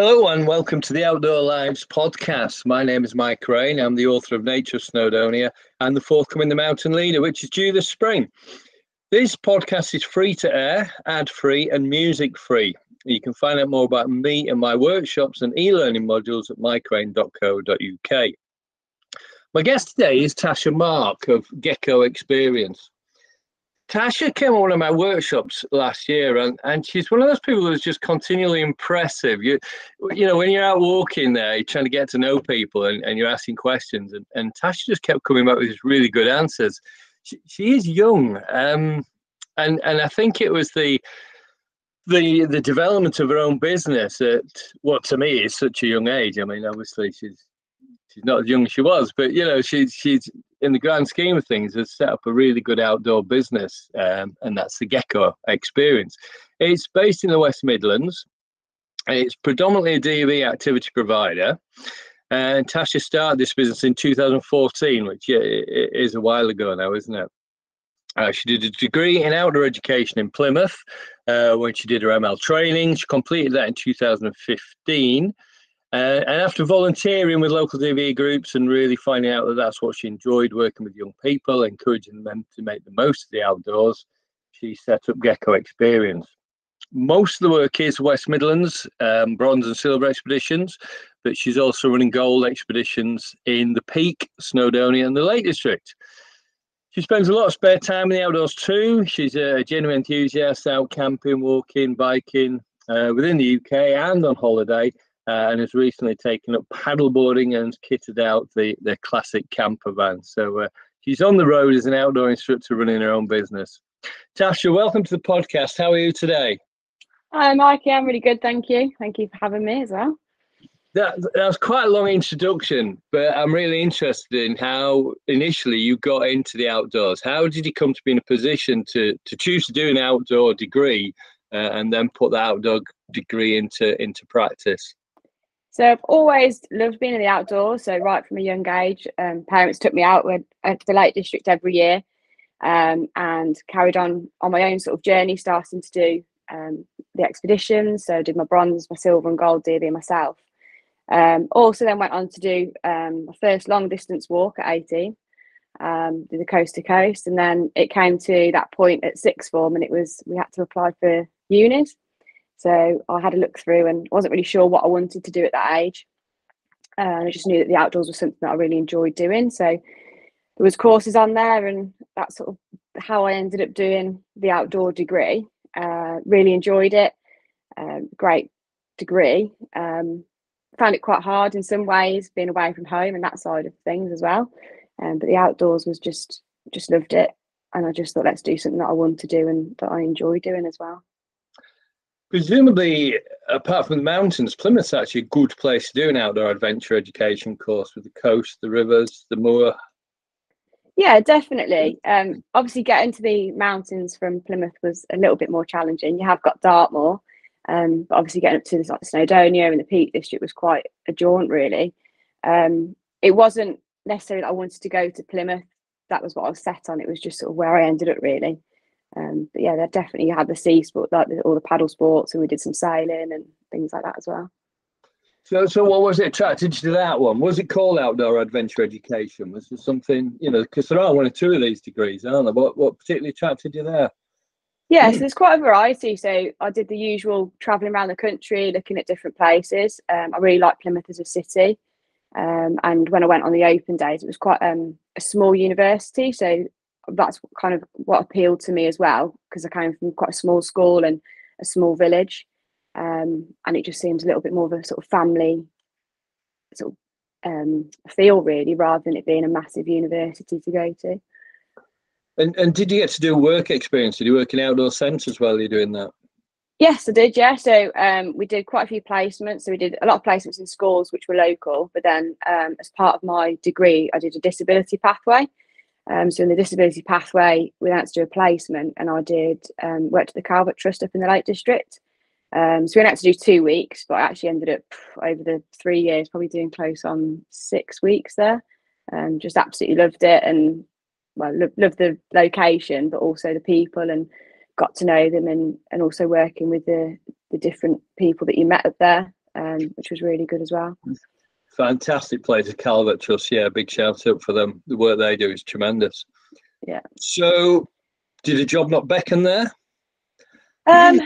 Hello and welcome to the Outdoor Lives podcast. My name is Mike Raine. I'm the author of Nature Snowdonia and the forthcoming The Mountain Leader, which is due this spring. This podcast is free to air, ad free, and music free. You can find out more about me and my workshops and e learning modules at mikeraine.co.uk. My guest today is Tasha Mark of Gecko Experience. Tasha came on one of my workshops last year, and, and she's one of those people who's just continually impressive. You, you know, when you're out walking there, you're trying to get to know people, and, and you're asking questions, and, and Tasha just kept coming back with these really good answers. She, she is young, um, and and I think it was the the the development of her own business at what to me is such a young age. I mean, obviously she's she's not as young as she was, but you know, she's she's in the grand scheme of things has set up a really good outdoor business, um, and that's the Gecko Experience. It's based in the West Midlands. It's predominantly a DofE activity provider. And Tasha started this business in 2014, which is a while ago now, isn't it? Uh, she did a degree in outdoor education in Plymouth uh, when she did her ML training. She completed that in 2015. Uh, and after volunteering with local DofE groups and really finding out that that's what she enjoyed working with young people, encouraging them to make the most of the outdoors, she set up Gecko Experience. Most of the work is West Midlands, um, bronze and silver expeditions, but she's also running gold expeditions in the Peak, Snowdonia, and the Lake District. She spends a lot of spare time in the outdoors too. She's a genuine enthusiast out camping, walking, biking uh, within the UK and on holiday uh, and has recently taken up paddleboarding and kitted out the, the classic camper van. So uh, she's on the road as an outdoor instructor running her own business. Tasha, welcome to the podcast. How are you today? Hi, Mikey. I'm really good. Thank you. Thank you for having me as well. That, that was quite a long introduction, but I'm really interested in how initially you got into the outdoors. How did you come to be in a position to, to choose to do an outdoor degree uh, and then put the outdoor degree into, into practice? So I've always loved being in the outdoors. So right from a young age, um, parents took me out with, uh, to the Lake District every year, um, and carried on on my own sort of journey, starting to do um, the expeditions. So I did my bronze, my silver, and gold DofE myself. Um, also, then went on to do um, my first long distance walk at 18, um, did the coast to coast, and then it came to that point at sixth form, and it was we had to apply for unis. So I had a look through and wasn't really sure what I wanted to do at that age. And I just knew that the outdoors was something that I really enjoyed doing. So there was courses on there, and that's sort of how I ended up doing the outdoor degree. Uh, really enjoyed it. Um, great degree. Um, found it quite hard in some ways, being away from home and that side of things as well. Um, but the outdoors was just just loved it, and I just thought let's do something that I want to do and that I enjoy doing as well. Presumably, apart from the mountains, Plymouth's actually a good place to do an outdoor adventure education course with the coast, the rivers, the moor. Yeah, definitely. Um, obviously, getting to the mountains from Plymouth was a little bit more challenging. You have got Dartmoor, um, but obviously getting up to the, like, Snowdonia and the Peak District was quite a jaunt, really. Um, it wasn't necessarily that I wanted to go to Plymouth. That was what I was set on. It was just sort of where I ended up, really. Um, but yeah, they definitely had the sea sport, like all the paddle sports, and we did some sailing and things like that as well. So, so what was it attracted you to that one? Was it called outdoor adventure education? Was it something, you know, because there are one or two of these degrees, aren't there? What, what particularly attracted you there? Yeah, so there's quite a variety. So I did the usual traveling around the country, looking at different places. Um, I really like Plymouth as a city. Um, and when I went on the open days, it was quite um, a small university. So that's kind of what appealed to me as well because I came from quite a small school and a small village, um, and it just seems a little bit more of a sort of family sort of um, feel really, rather than it being a massive university to go to. And and did you get to do work experience? Did you work in outdoor centres while you're doing that? Yes, I did. Yeah, so um, we did quite a few placements. So we did a lot of placements in schools which were local, but then um, as part of my degree, I did a disability pathway. Um, so in the disability pathway, we had to do a placement, and I did um, worked at the Calvert Trust up in the Lake District. Um, so we had to do two weeks, but I actually ended up over the three years probably doing close on six weeks there. Um, just absolutely loved it, and well, lo- loved the location, but also the people, and got to know them, and and also working with the the different people that you met up there. um, which was really good as well. Fantastic place, Calvert Trust. Yeah, big shout out for them. The work they do is tremendous. Yeah. So, did a job not beckon there? Um,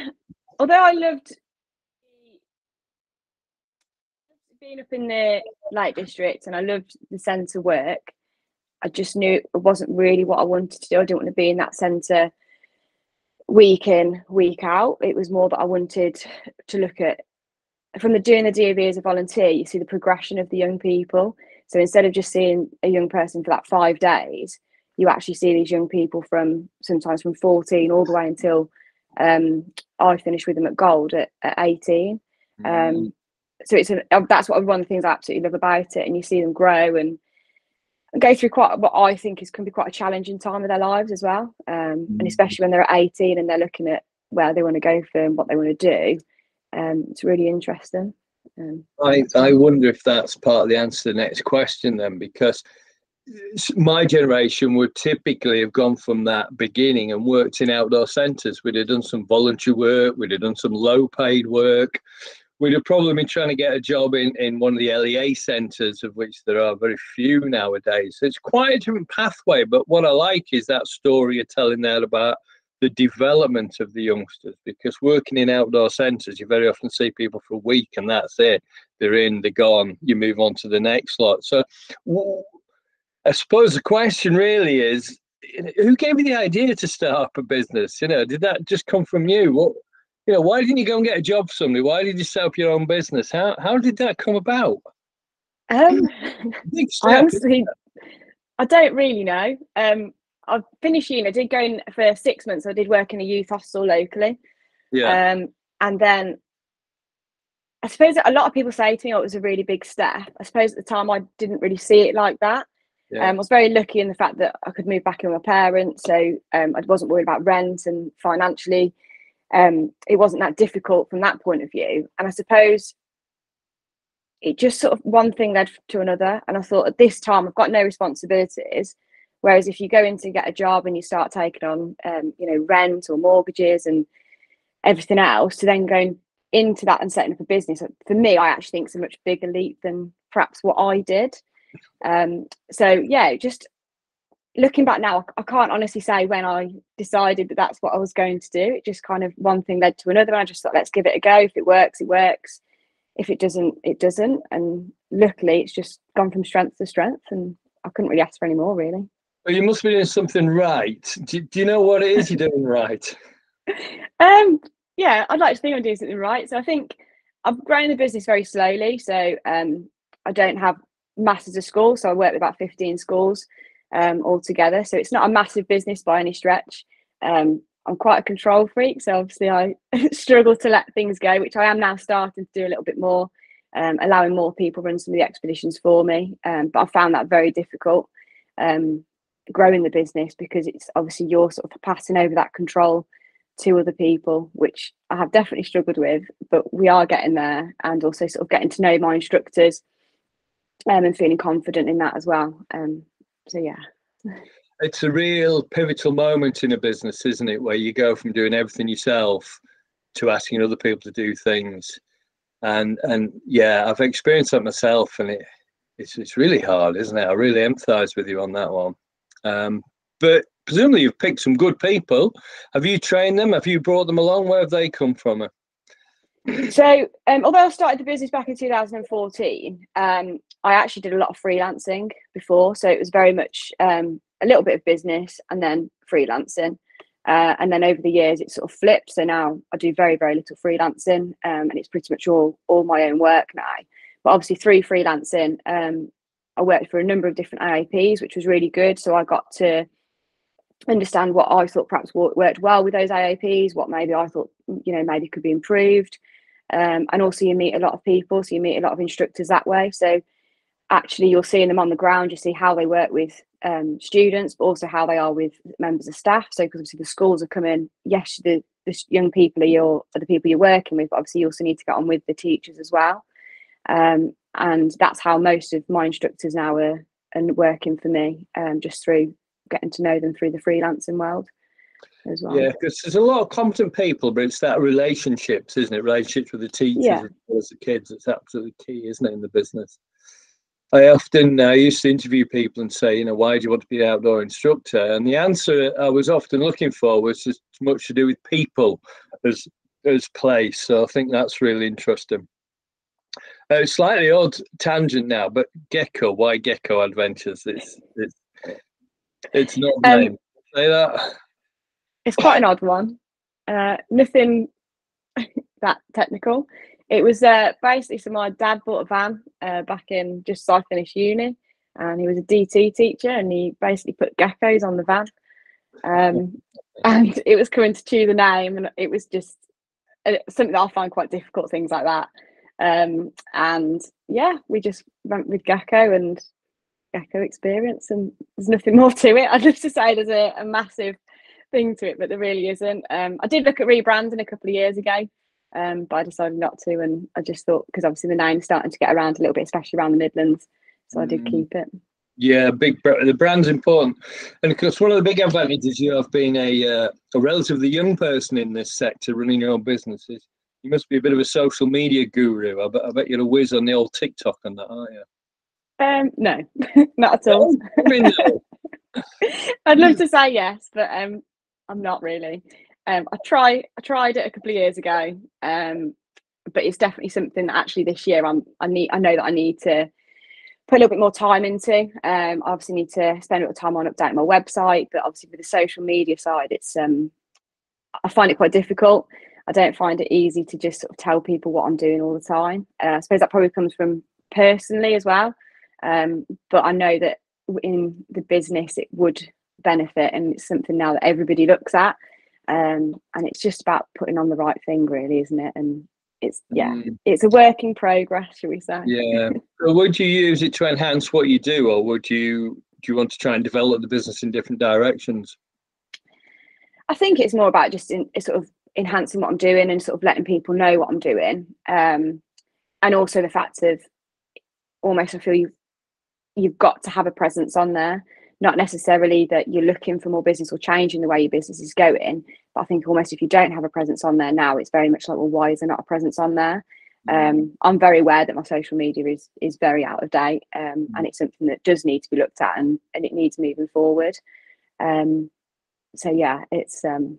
although I loved being up in the Lake District and I loved the centre work, I just knew it wasn't really what I wanted to do. I didn't want to be in that centre week in, week out. It was more that I wanted to look at from the doing the DofE as a volunteer, you see the progression of the young people. So instead of just seeing a young person for that five days, you actually see these young people from sometimes from 14 all the way until um, I finished with them at Gold at, at 18. Mm. Um, so it's a, uh, that's what one of the things I absolutely love about it, and you see them grow and, go through quite what I think is can be quite a challenging time of their lives as well, um, mm-hmm. and especially when they're at 18 and they're looking at where they want to go for and what they want to do. Um, it's really interesting. Um, I I wonder if that's part of the answer to the next question then, because my generation would typically have gone from that beginning and worked in outdoor centres. We'd have done some voluntary work, we'd have done some low paid work, we'd have probably been trying to get a job in, in one of the LEA centres, of which there are very few nowadays. So it's quite a different pathway. But what I like is that story you're telling there about the development of the youngsters, because working in outdoor centres, you very often see people for a week and that's it. They're in, they're gone, you move on to the next lot. So I suppose the question really is who gave you the idea to start up a business? You know, did that just come from you? What you know, why didn't you go and get a job for somebody? Why did you set up your own business? How how did that come about? Um, I honestly, I don't really know. Um, I finished uni. I did go in for six months. I did work in a youth hostel locally. Yeah. Um, and then I suppose a lot of people say to me, "Oh, it was a really big step." I suppose at the time I didn't really see it like that. Yeah. Um, I was very lucky in the fact that I could move back in with my parents, so um, I wasn't worried about rent and financially um, it wasn't that difficult from that point of view. And I suppose it just sort of one thing led to another. And I thought at this time I've got no responsibilities. Whereas if you go in to get a job and you start taking on, um, you know, rent or mortgages and everything else, to then going into that and setting up a business, for me, I actually think it's a much bigger leap than perhaps what I did. Um, so yeah, just looking back now, I can't honestly say when I decided that that's what I was going to do. It just kind of one thing led to another. And I just thought, let's give it a go. If it works, it works. If it doesn't, it doesn't. And luckily, it's just gone from strength to strength. And I couldn't really ask for any more, really. Well, you must be doing something right. Do, do you know what it is you're doing right? um, yeah, I'd like to think I'm doing something right. So I think I've grown the business very slowly. So um, I don't have masses of schools. So I work with about 15 schools um, altogether. So it's not a massive business by any stretch. Um, I'm quite a control freak, so obviously I struggle to let things go, which I am now starting to do a little bit more, um, allowing more people run some of the expeditions for me. Um, but I found that very difficult um, growing the business because it's obviously you're sort of passing over that control to other people, which I have definitely struggled with, but we are getting there and also sort of getting to know my instructors um, and feeling confident in that as well. Um, so yeah. It's a real pivotal moment in a business isn't it? Where you go from doing everything yourself to asking other people to do things. And and yeah i've experienced that myself and it it's, it's really hard isn't it? I really empathize with you on that one um, but presumably you've picked some good people. Have you trained them? Have you brought them along? Where have they come from? So um, although i started the business back in 2014 um, i actually did a lot of freelancing before. So it was very much um, a little bit of business and then freelancing. Uh, and then over the years it sort of flipped. So now i do very very little freelancing um, and it's pretty much all all my own work now. But obviously through freelancing um, i worked for a number of different AAPs which was really good. So i got to understand what i thought perhaps worked well with those AAPs what maybe i thought you know maybe could be improved. Um, and also you meet a lot of people so you meet a lot of instructors that way. So actually you're seeing them on the ground you see how they work with um, students but also how they are with members of staff. So because obviously the schools are coming yes the, the young people are your are the people you're working with but obviously you also need to get on with the teachers as well. Um, and that's how most of my instructors now are and working for me um, just through getting to know them through the freelancing world as well. Yeah, because there's a lot of competent people, but it's that relationships, isn't it? Relationships with the teachers, yeah. as the kids. It's absolutely key, isn't it, in the business? I often I used to interview people and say, you know, why do you want to be an outdoor instructor? And the answer I was often looking for was as much to do with people as as place. So I think that's really interesting. Uh, slightly odd tangent now, but Gecko, why Gecko Adventures? It's it's it's not um, name. Say that. It's quite an odd one. Uh, nothing that technical. It was uh, basically so my dad bought a van uh, back in just as I finished uni, and he was a DT teacher, and he basically put geckos on the van. Um, and it was coming to choose a name, and it was just uh, something that I find quite difficult. Things like that, um, and yeah, we just went with gecko and gecko experience, and there's nothing more to it. I'd love to say there's a, a massive thing to it, but there really isn't. Um, I did look at rebranding a couple of years ago, um, but I decided not to. And I just thought because obviously the name's starting to get around a little bit, especially around the Midlands, so mm. I did mm. keep it. Yeah, big the brand's important, and of course one of the big advantages you have being a uh, a relatively young person in this sector running your own businesses. You must be a bit of a social media guru. I bet, I bet you're a whiz on the old TikTok and that, aren't you? Um, no, not at all. I'd love to say yes, but um, I'm not really. Um, I try I tried it a couple of years ago, um, but it's definitely something that actually this year I'm I need I know that I need to put a little bit more time into. Um, I obviously need to spend a little time on updating my website, but obviously with the social media side, it's um I find it quite difficult. I don't find it easy to just sort of tell people what I'm doing all the time. Uh, I suppose that probably comes from personally as well. Um, but I know that in the business it would benefit and it's something now that everybody looks at um, and it's just about putting on the right thing really isn't it and it's yeah mm. it's a work in progress shall we say yeah so would you use it to enhance what you do or would you do you want to try and develop the business in different directions i think it's more about just in, sort of enhancing what i'm doing and sort of letting people know what i'm doing. Um, and also the fact of almost i feel you've you've got to have a presence on there. Not necessarily that you're looking for more business or changing the way your business is going but i think almost if you don't have a presence on there now it's very much like well why is there not a presence on there? Um, i'm very aware that my social media is is very out of date um, mm. and it's something that does need to be looked at and, and it needs moving forward. Um, so yeah it's um,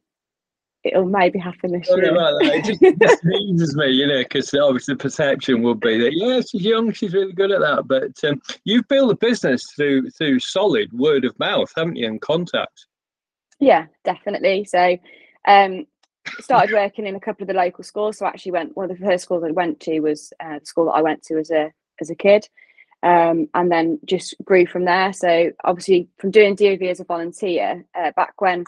it'll maybe happen this year. It just, just me, you know, because obviously the perception would be that yeah, she's young, she's really good at that. But um, you've built a business through through solid word of mouth, haven't you, and contact? Yeah, definitely. So, um, started working in a couple of the local schools. So, I actually went one of the first schools I went to was uh, the school that I went to as a as a kid. Um, and then just grew from there. So obviously, from doing DofE as a volunteer uh, back when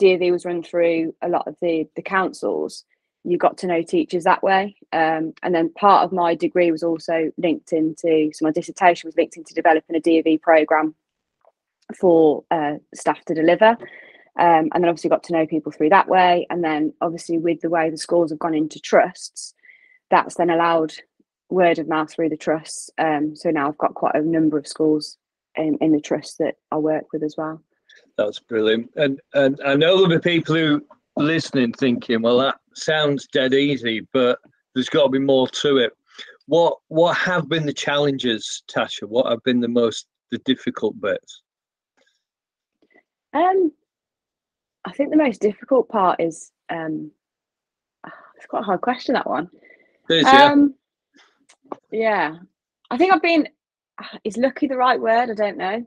DofE was run through a lot of the the councils, you got to know teachers that way. Um, and then part of my degree was also linked into, so my dissertation was linked into developing a DofE program for uh, staff to deliver. Um, and then obviously got to know people through that way. And then obviously with the way the schools have gone into trusts, that's then allowed word of mouth through the trusts. Um, so now I've got quite a number of schools in, in the trust that I work with as well. That's brilliant. And and I know there'll be people who listening thinking, well, that sounds dead easy, but there's got to be more to it. What what have been the challenges, Tasha? What have been the most the difficult bits? Um, I think the most difficult part is um, it's quite a hard question that one. Is, yeah. Um, yeah, I think I've been. Is lucky the right word? I don't know.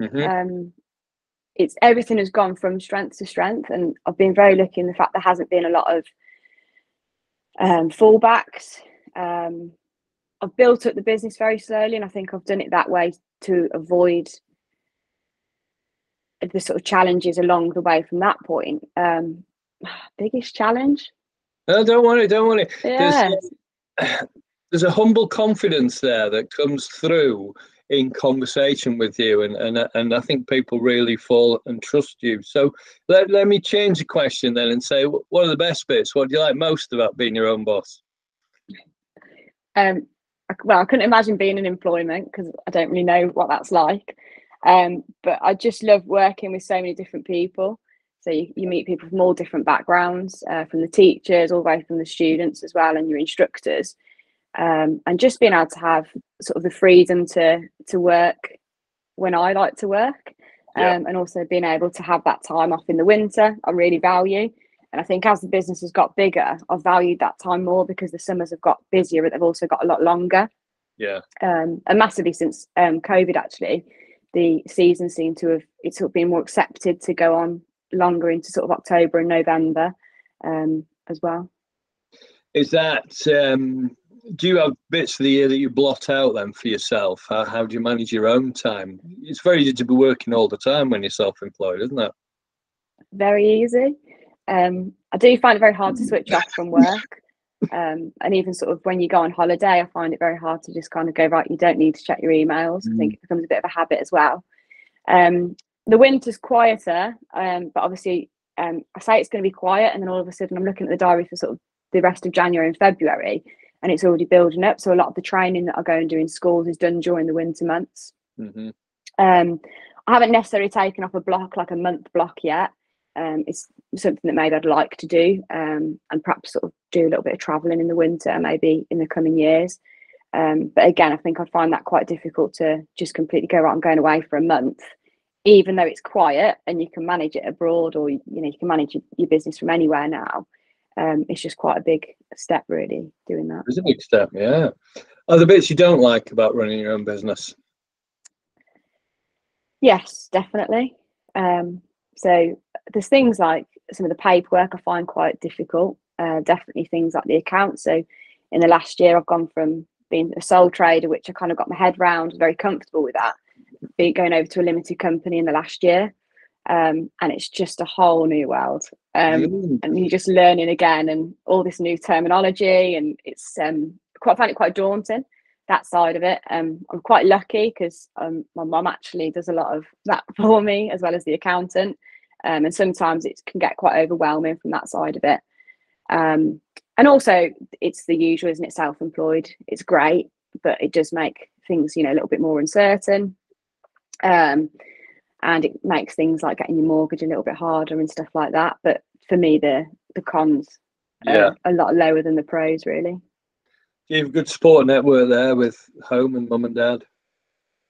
Mm-hmm. Um, it's everything has gone from strength to strength, and I've been very lucky in the fact there hasn't been a lot of um, fallbacks. Um, I've built up the business very slowly, and I think I've done it that way to avoid the sort of challenges along the way from that point. Um, biggest challenge? No, don't worry, don't worry. Yeah. There's, there's a humble confidence there that comes through in conversation with you and and and I think people really fall and trust you. So let, let me change the question then and say what are the best bits? What do you like most about being your own boss? Um well I couldn't imagine being in employment because I don't really know what that's like. Um but I just love working with so many different people. So you, you meet people from all different backgrounds, uh, from the teachers all the way from the students as well and your instructors um, and just being able to have sort of the freedom to to work when I like to work, Yeah. um, and also being able to have that time off in the winter, I really value. And I think as the business has got bigger, I've valued that time more because the summers have got busier, but they've also got a lot longer. Yeah. Um, and massively since um, COVID, actually, the season seemed to have it's sort of been more accepted to go on longer into sort of October and November um, as well. Is that um, do you have bits of the year that you blot out then for yourself? How, how do you manage your own time? It's very easy to be working all the time when you're self-employed, isn't it? Very easy. Um, I do find it very hard to switch off from work. Um, and even sort of when you go on holiday, I find it very hard to just kind of go, right, you don't need to check your emails. I think it becomes a bit of a habit as well. Um, the winter's quieter, um, but obviously um, I say it's going to be quiet, and then all of a sudden I'm looking at the diary for sort of the rest of January and February, and it's already building up. So a lot of the training that I go and do in schools is done during the winter months. hmm Um, I haven't necessarily taken off a block like a month block yet. Um, it's something that maybe I'd like to do, um, and perhaps sort of do a little bit of traveling in the winter, maybe in the coming years. Um, but again, I think I'd find that quite difficult to just completely go right. I'm going away for a month, even though it's quiet and you can manage it abroad, or you know you can manage your, your business from anywhere now. Um, it's just quite a big step, really, doing that. It's a big step, yeah. Are the bits you don't like about running your own business? Yes, definitely. Um, so there's things like some of the paperwork I find quite difficult. Uh, definitely things like the accounts. So in the last year, I've gone from being a sole trader, which I kind of got my head round, very comfortable with that, be going over to a limited company in the last year. Um, and it's just a whole new world. Um, Mm. and you're just learning again and all this new terminology and it's um quite I find it quite daunting that side of it. Um i'm quite lucky because um my mum actually does a lot of that for me as well as the accountant. Um and sometimes it can get quite overwhelming from that side of it. Um and also it's the usual isn't it? Self-employed. It's great but it does make things you know a little bit more uncertain. Um and it makes things like getting your mortgage a little bit harder and stuff like that. But for me the the cons Yeah. are a lot lower than the pros really. Do you have a good support network there with home and mum and dad?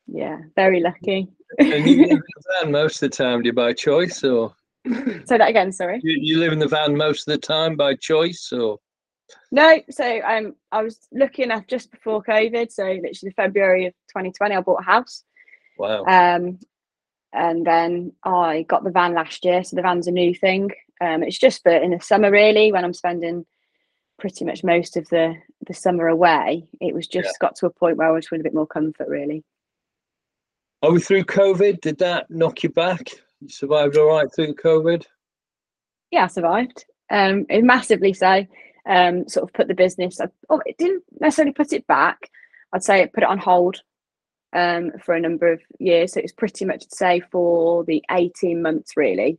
yeah very lucky. And you live in the van most of the time, do you by choice or? Say that again sorry. You, you live in the van most of the time by choice or? No so um i was lucky enough just before covid so literally february of 2020 i bought a house. Wow. um and then i got the van last year so the van's a new thing um it's just for in the summer really when i'm spending pretty much most of the the summer away it was just got to a point where i was feeling a bit more comfort really Are we through COVID? Did that knock you back? You survived all right through COVID? yeah, I survived. Um, it massively so. Um, sort of put the business. Oh, it didn't necessarily put it back. I'd say it put it on hold um, for a number of years. So it was pretty much to say for the eighteen months really,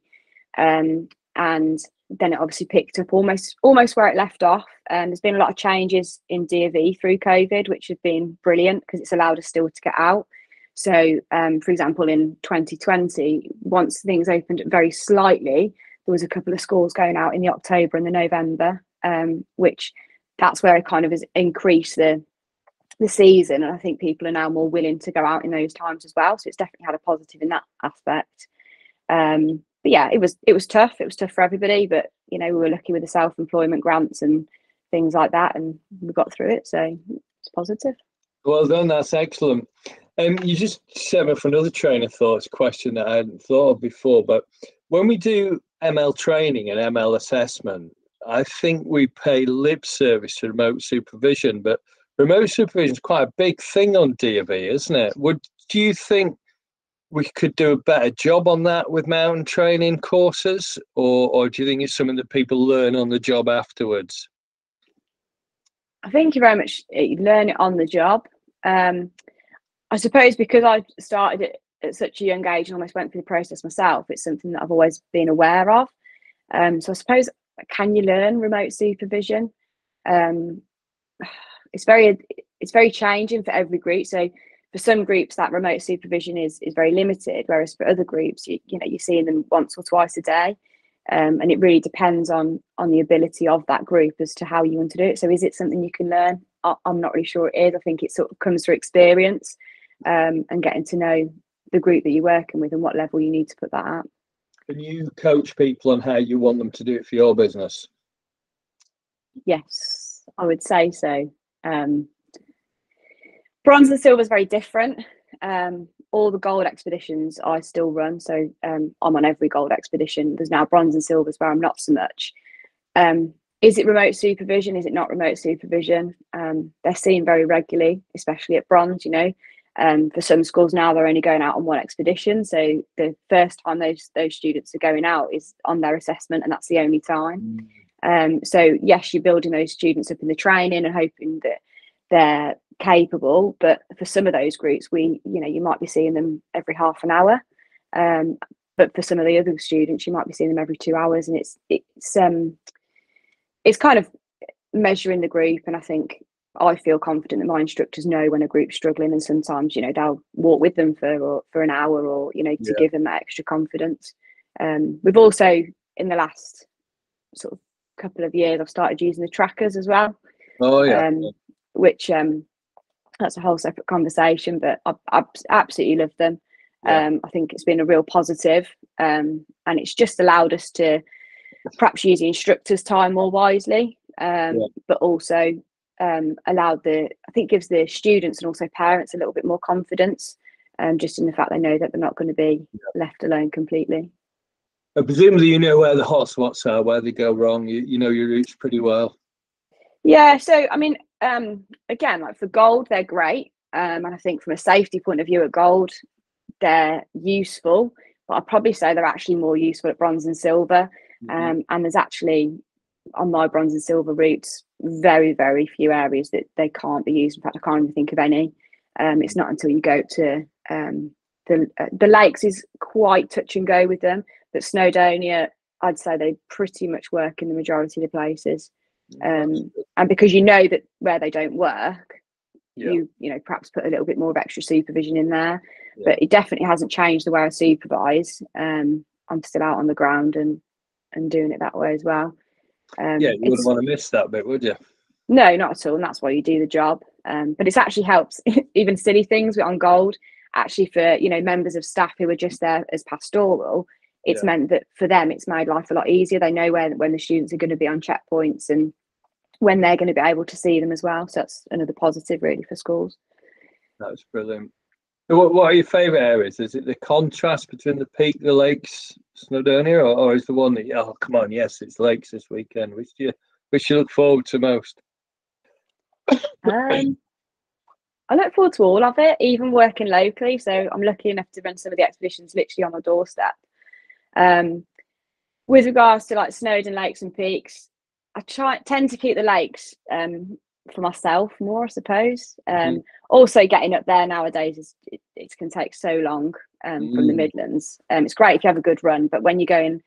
um, and then it obviously picked up almost almost where it left off. And there's been a lot of changes in DofE through COVID, which have been brilliant because it's allowed us still to get out. So, um, for example, in 2020, once things opened very slightly, there was a couple of schools going out in the October and the November, um, which that's where it kind of has increased the the season. And I think people are now more willing to go out in those times as well. So it's definitely had a positive in that aspect. Um, but yeah, it was it was tough. It was tough for everybody, but you know we were lucky with the self employment grants and things like that, and we got through it. So it's positive. Well done, that's excellent. Um, you just set me for another train of thoughts question that I hadn't thought of before. But when we do ML training and ML assessment, I think we pay lip service to remote supervision, but remote supervision is quite a big thing on DofE, isn't it? Would do you think we could do a better job on that with mountain training courses, or or do you think it's something that people learn on the job afterwards? I think you very much you learn it on the job. Um, I suppose because I started it at such a young age and almost went through the process myself, it's something that I've always been aware of. Um, so I suppose can you learn remote supervision? Um, it's very it's very changing for every group. So for some groups that remote supervision is is very limited, whereas for other groups you, you know you're seeing them once or twice a day. Um, and it really depends on on the ability of that group as to how you want to do it. So is it something you can learn I, am not really sure it is. I think it sort of comes through experience um, and getting to know the group that you're working with and what level you need to put that at. Can you coach people on how you want them to do it for your business? Yes, I would say so. Um, bronze and silver is very different. Um, all the gold expeditions I still run, so um, I'm on every gold expedition. There's now bronze and silvers where I'm not so much. Um, is it remote supervision? Is it not remote supervision? Um, they're seen very regularly, especially at bronze. You know, um, for some schools now they're only going out on one expedition, so the first time those those students are going out is on their assessment, and that's the only time. Um, so yes, you're building those students up in the training and hoping that they're capable. But for some of those groups, we you know you might be seeing them every half an hour. Um, but for some of the other students, you might be seeing them every two hours, and it's it's um it's kind of measuring the group. And I think I feel confident that my instructors know when a group's struggling, and sometimes you know they'll walk with them for or, for an hour, or you know to yeah. give them that extra confidence. Um, we've also in the last sort of couple of years, I've started using the trackers as well. Oh yeah. Um, which um, that's a whole separate conversation, but I, I absolutely love them. Yeah. Um, I think it's been a real positive, um, and it's just allowed us to perhaps use the instructor's time more wisely, um, yeah. but also um, allowed the I think gives the students and also parents a little bit more confidence, um, just in the fact they know that they're not going to be yeah. left alone completely. And presumably, you know where the hot spots are, where they go wrong. You, you know your routes pretty well. Yeah, so I mean, um, again, like for gold, they're great, um, and I think from a safety point of view, at gold, they're useful. But I'd probably say they're actually more useful at bronze and silver. Mm-hmm. Um, and there's actually on my bronze and silver routes very, very few areas that they can't be used. In fact, I can't even think of any. Um, it's not until you go to um, the uh, the lakes is quite touch and go with them, but Snowdonia, I'd say they pretty much work in the majority of the places. Um, and because you know that where they don't work, yeah. you you know perhaps put a little bit more of extra supervision in there. Yeah. But it definitely hasn't changed the way I supervise. Um, I'm still out on the ground and and doing it that way as well. Um, yeah, you wouldn't want to miss that bit, would you? No, not at all. And that's why you do the job. Um, but it's actually helps even silly things on gold. Actually, for you know members of staff who are just there as pastoral, it's yeah. meant that for them it's made life a lot easier they know where when the students are going to be on checkpoints and when they're going to be able to see them as well so that's another positive really for schools that's brilliant what, what are your favorite areas is it the contrast between the peak the lakes snowdonia or, or is the one that oh come on yes it's lakes this weekend which do you which you look forward to most um, I look forward to all of it, even working locally. So I'm lucky enough to run some of the expeditions literally on my doorstep. Um, with regards to like Snowdon lakes and peaks, I try tend to keep the lakes um, for myself more, I suppose. Um, mm. Also, getting up there nowadays is it, it can take so long um, mm. from the mm. Midlands. Um, it's great if you have a good run, but when you're going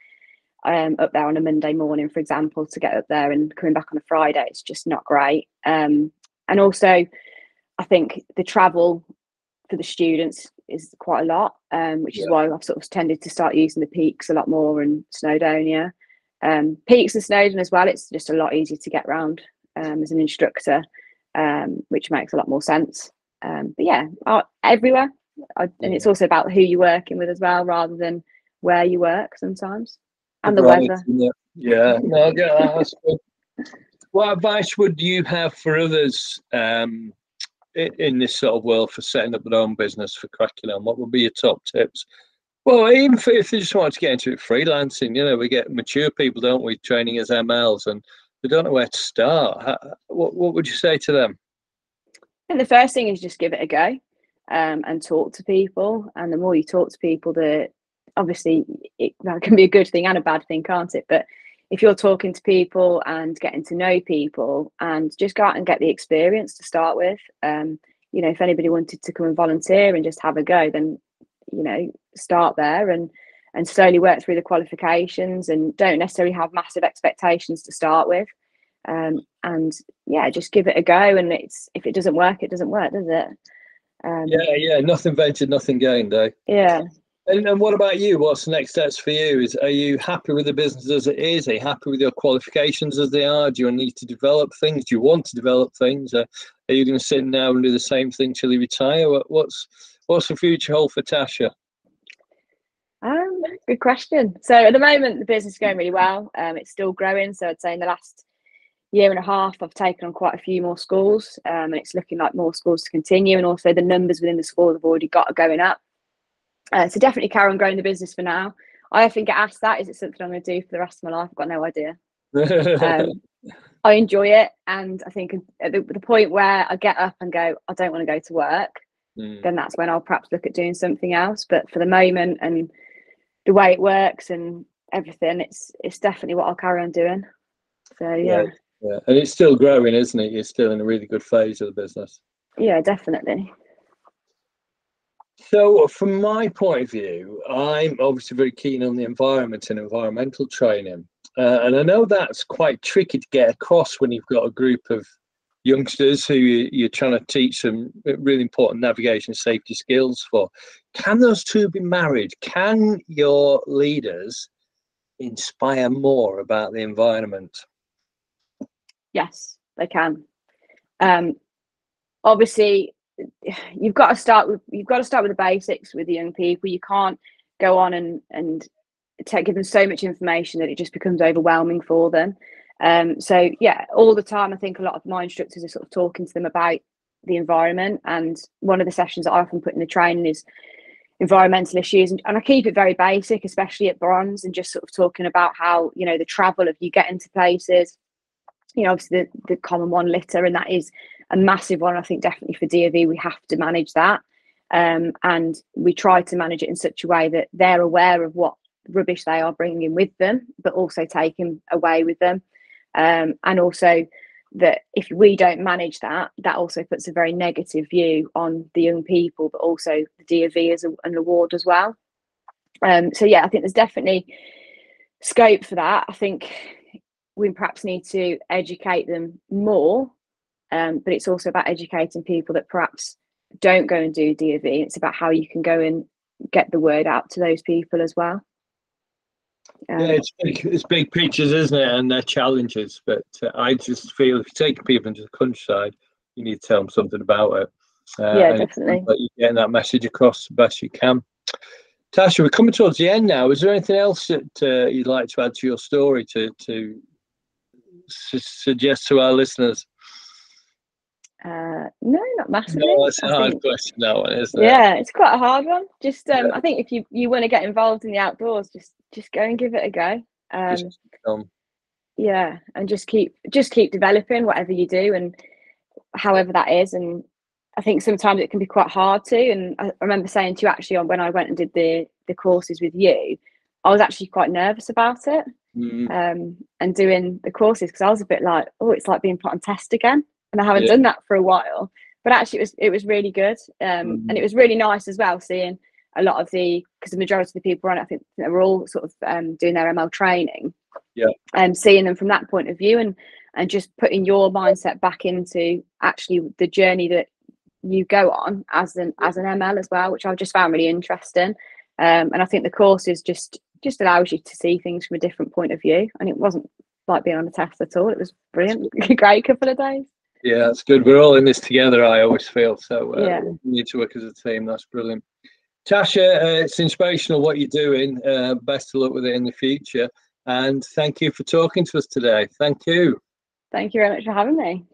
um, up there on a Monday morning, for example, to get up there and coming back on a Friday, it's just not great. Um, and also, I think the travel for the students is quite a lot, um, which yeah. is why I've sort of tended to start using the peaks a lot more and Snowdonia. Um, peaks and Snowdon as well, it's just a lot easier to get around um, as an instructor, um, which makes a lot more sense. Um, but yeah, everywhere. I, and it's also about who you're working with as well, rather than where you work sometimes and the right. weather. Yeah, yeah. no, I get that. What advice would you have for others um, in this sort of world for setting up their own business for cracking on? What would be your top tips? Well, even if, if they just want to get into it freelancing, you know, we get mature people, don't we, training as MLs, and they don't know where to start. How, what what would you say to them? And the first thing is just give it a go um, and talk to people. And the more you talk to people, the obviously it, that can be a good thing and a bad thing, can't it? But if you're talking to people and getting to know people and just go out and get the experience to start with um, you know if anybody wanted to come and volunteer and just have a go then you know start there and and slowly work through the qualifications and don't necessarily have massive expectations to start with. Um, and yeah just give it a go and it's if it doesn't work it doesn't work does it? Um, yeah yeah nothing ventured nothing gained eh? yeah And, and what about you? What's the next steps for you? Is are you happy with the business as it is? Are you happy with your qualifications as they are? Do you need to develop things? Do you want to develop things? Uh, are you going to sit now and do the same thing till you retire? What, what's what's the future hold for Tasha? Um, good question. So at the moment, the business is going really well. Um, it's still growing. So I'd say in the last year and a half, I've taken on quite a few more schools, um, and it's looking like more schools to continue. And also the numbers within the schools have already got going up. Uh, so definitely carry on growing the business for now. I often get asked that: is it something I'm going to do for the rest of my life? I've got no idea. um, I enjoy it, and I think at the, the, point where I get up and go, I don't want to go to work, mm. then that's when I'll perhaps look at doing something else. But for the moment, and the way it works and everything, it's it's definitely what I'll carry on doing. So yeah. yeah. Yeah, and it's still growing, isn't it? You're still in a really good phase of the business. Yeah, definitely. So, from my point of view, I'm obviously very keen on the environment and environmental training. Uh, and I know that's quite tricky to get across when you've got a group of youngsters who you're trying to teach some really important navigation safety skills for. Can those two be married? Can your leaders inspire more about the environment? Yes, they can. Um, obviously, you've got to start with you've got to start with the basics with the young people. You can't go on and and take, give them so much information that it just becomes overwhelming for them. Um, so yeah, all the time I think a lot of my instructors are sort of talking to them about the environment. And one of the sessions that I often put in the training is environmental issues and, and I keep it very basic, especially at bronze, and just sort of talking about how, you know, the travel of you get into places, you know, obviously the, the common one litter, and that is a massive one. I think definitely for DofE, we have to manage that. Um, and we try to manage it in such a way that they're aware of what rubbish they are bringing in with them, but also taking away with them. Um, and also that if we don't manage that, that also puts a very negative view on the young people, but also the DofE as a, an award as well. Um, so yeah, I think there's definitely scope for that. I think we perhaps need to educate them more, um, but it's also about educating people that perhaps don't go and do DofE. It's about how you can go and get the word out to those people as well. Um, yeah, it's big, it's big pictures, isn't it? And their challenges. But uh, I just feel if you take people into the countryside, you need to tell them something about it. Uh, yeah, definitely. But you're getting that message across the best you can. Tasha, we're coming towards the end now. Is there anything else that uh, you'd like to add to your story to to su- suggest to our listeners? Uh, no, not massively. No, it's a hard think, question, that one, isn't it? Yeah, it's quite a hard one. Just, um, yeah. I think if you you want to get involved in the outdoors, just just go and give it a go. Um, yeah, and just keep just keep developing whatever you do, and however that is. And I think sometimes it can be quite hard to. And I remember saying to you actually on when I went and did the the courses with you, I was actually quite nervous about it. Mm. Um, and doing the courses because I was a bit like, oh, it's like being put on test again and I haven't yeah. done that for a while. But actually, it was it was really good, um, mm-hmm. and it was really nice as well seeing a lot of the because the majority of the people on it, I think they were all sort of um, doing their ML training. Yeah, and seeing them from that point of view, and and just putting your mindset back into actually the journey that you go on as an as an ML as well, which I just found really interesting. Um, and I think the course is just just allows you to see things from a different point of view, and it wasn't like being on a test at all. It was brilliant, great couple of days. Yeah, that's good. We're all in this together. I always feel so. Uh, yeah. we need to work as a team. That's brilliant. Tasha, uh, it's inspirational what you're doing. Uh, best of luck with it in the future. And thank you for talking to us today. Thank you. Thank you very much for having me.